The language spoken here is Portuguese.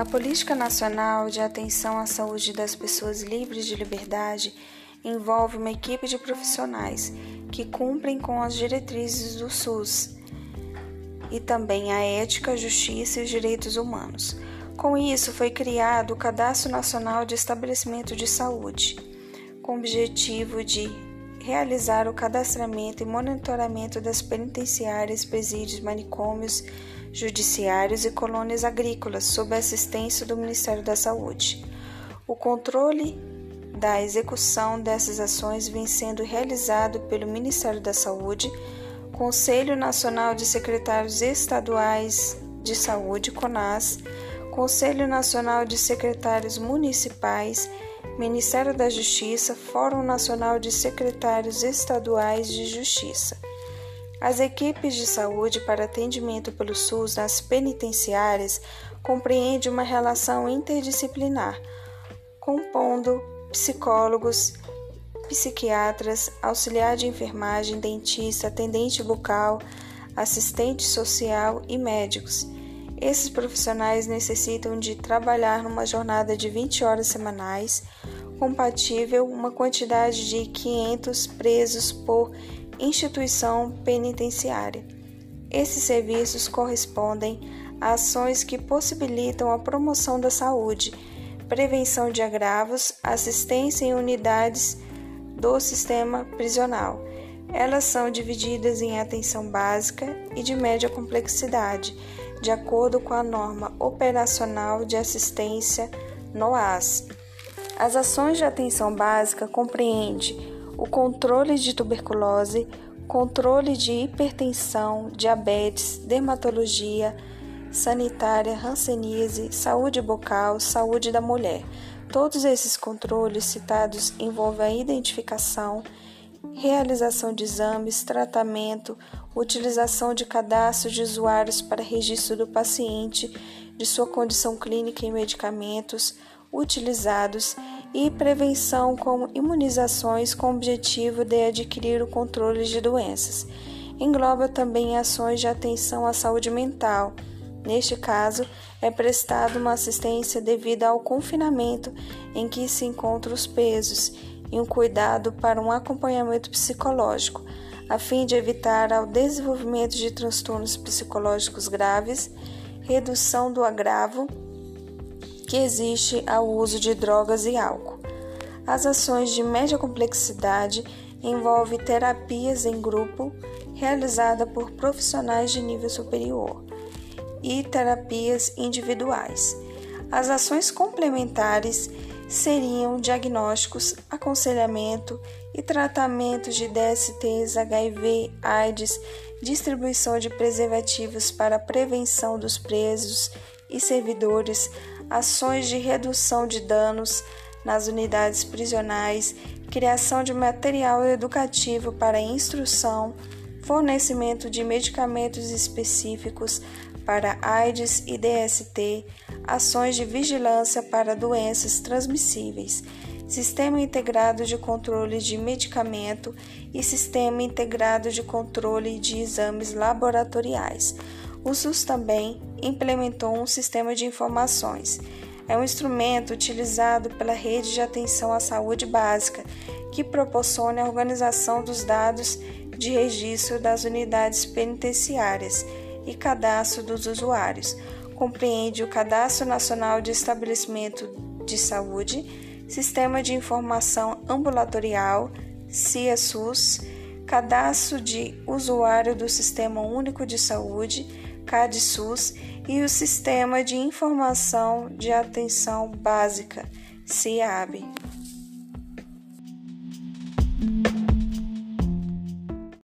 A Política Nacional de Atenção à Saúde das Pessoas Livres de Liberdade envolve uma equipe de profissionais que cumprem com as diretrizes do SUS e também a ética, justiça e os direitos humanos. Com isso, foi criado o Cadastro Nacional de Estabelecimento de Saúde, com o objetivo de realizar o cadastramento e monitoramento das penitenciárias, presídios, manicômios, judiciários e colônias agrícolas sob a assistência do Ministério da Saúde. O controle da execução dessas ações vem sendo realizado pelo Ministério da Saúde, Conselho Nacional de Secretários Estaduais de Saúde, CONAS, Conselho Nacional de Secretários Municipais, Ministério da Justiça, Fórum Nacional de Secretários Estaduais de Justiça. As equipes de saúde para atendimento pelo SUS nas penitenciárias compreendem uma relação interdisciplinar, compondo psicólogos, psiquiatras, auxiliar de enfermagem, dentista, atendente bucal, assistente social e médicos. Esses profissionais necessitam de trabalhar numa jornada de 20 horas semanais, compatível uma quantidade de 500 presos por instituição penitenciária. Esses serviços correspondem a ações que possibilitam a promoção da saúde, prevenção de agravos, assistência em unidades do sistema prisional. Elas são divididas em atenção básica e de média complexidade, de acordo com a norma operacional de assistência NOAS. As ações de atenção básica compreendem o controle de tuberculose, controle de hipertensão, diabetes, dermatologia, sanitária, hanseníase, saúde bucal, saúde da mulher. Todos esses controles citados envolvem a identificação, realização de exames, tratamento, utilização de cadastro de usuários para registro do paciente, de sua condição clínica e medicamentos utilizados e prevenção como imunizações com o objetivo de adquirir o controle de doenças. Engloba também ações de atenção à saúde mental. Neste caso, é prestada uma assistência devido ao confinamento em que se encontram os pesos e um cuidado para um acompanhamento psicológico, a fim de evitar o desenvolvimento de transtornos psicológicos graves, redução do agravo que existe ao uso de drogas e álcool. As ações de média complexidade envolvem terapias em grupo realizada por profissionais de nível superior e terapias individuais. As ações complementares seriam diagnósticos, aconselhamento e tratamento de DSTs, HIV, AIDS, distribuição de preservativos para prevenção dos presos e servidores, ações de redução de danos nas unidades prisionais, criação de material educativo para instrução, fornecimento de medicamentos específicos para AIDS e DST, ações de vigilância para doenças transmissíveis, Sistema Integrado de Controle de Medicamento e Sistema Integrado de Controle de Exames Laboratoriais. O SUS também implementou um sistema de informações. É um instrumento utilizado pela Rede de Atenção à Saúde Básica, que proporciona a organização dos dados de registro das unidades penitenciárias e cadastro dos usuários. Compreende o Cadastro Nacional de Estabelecimento de Saúde, Sistema de Informação Ambulatorial, CIA-SUS, Cadastro de Usuário do Sistema Único de Saúde, CADSUS e o Sistema de Informação de Atenção Básica, CIAB.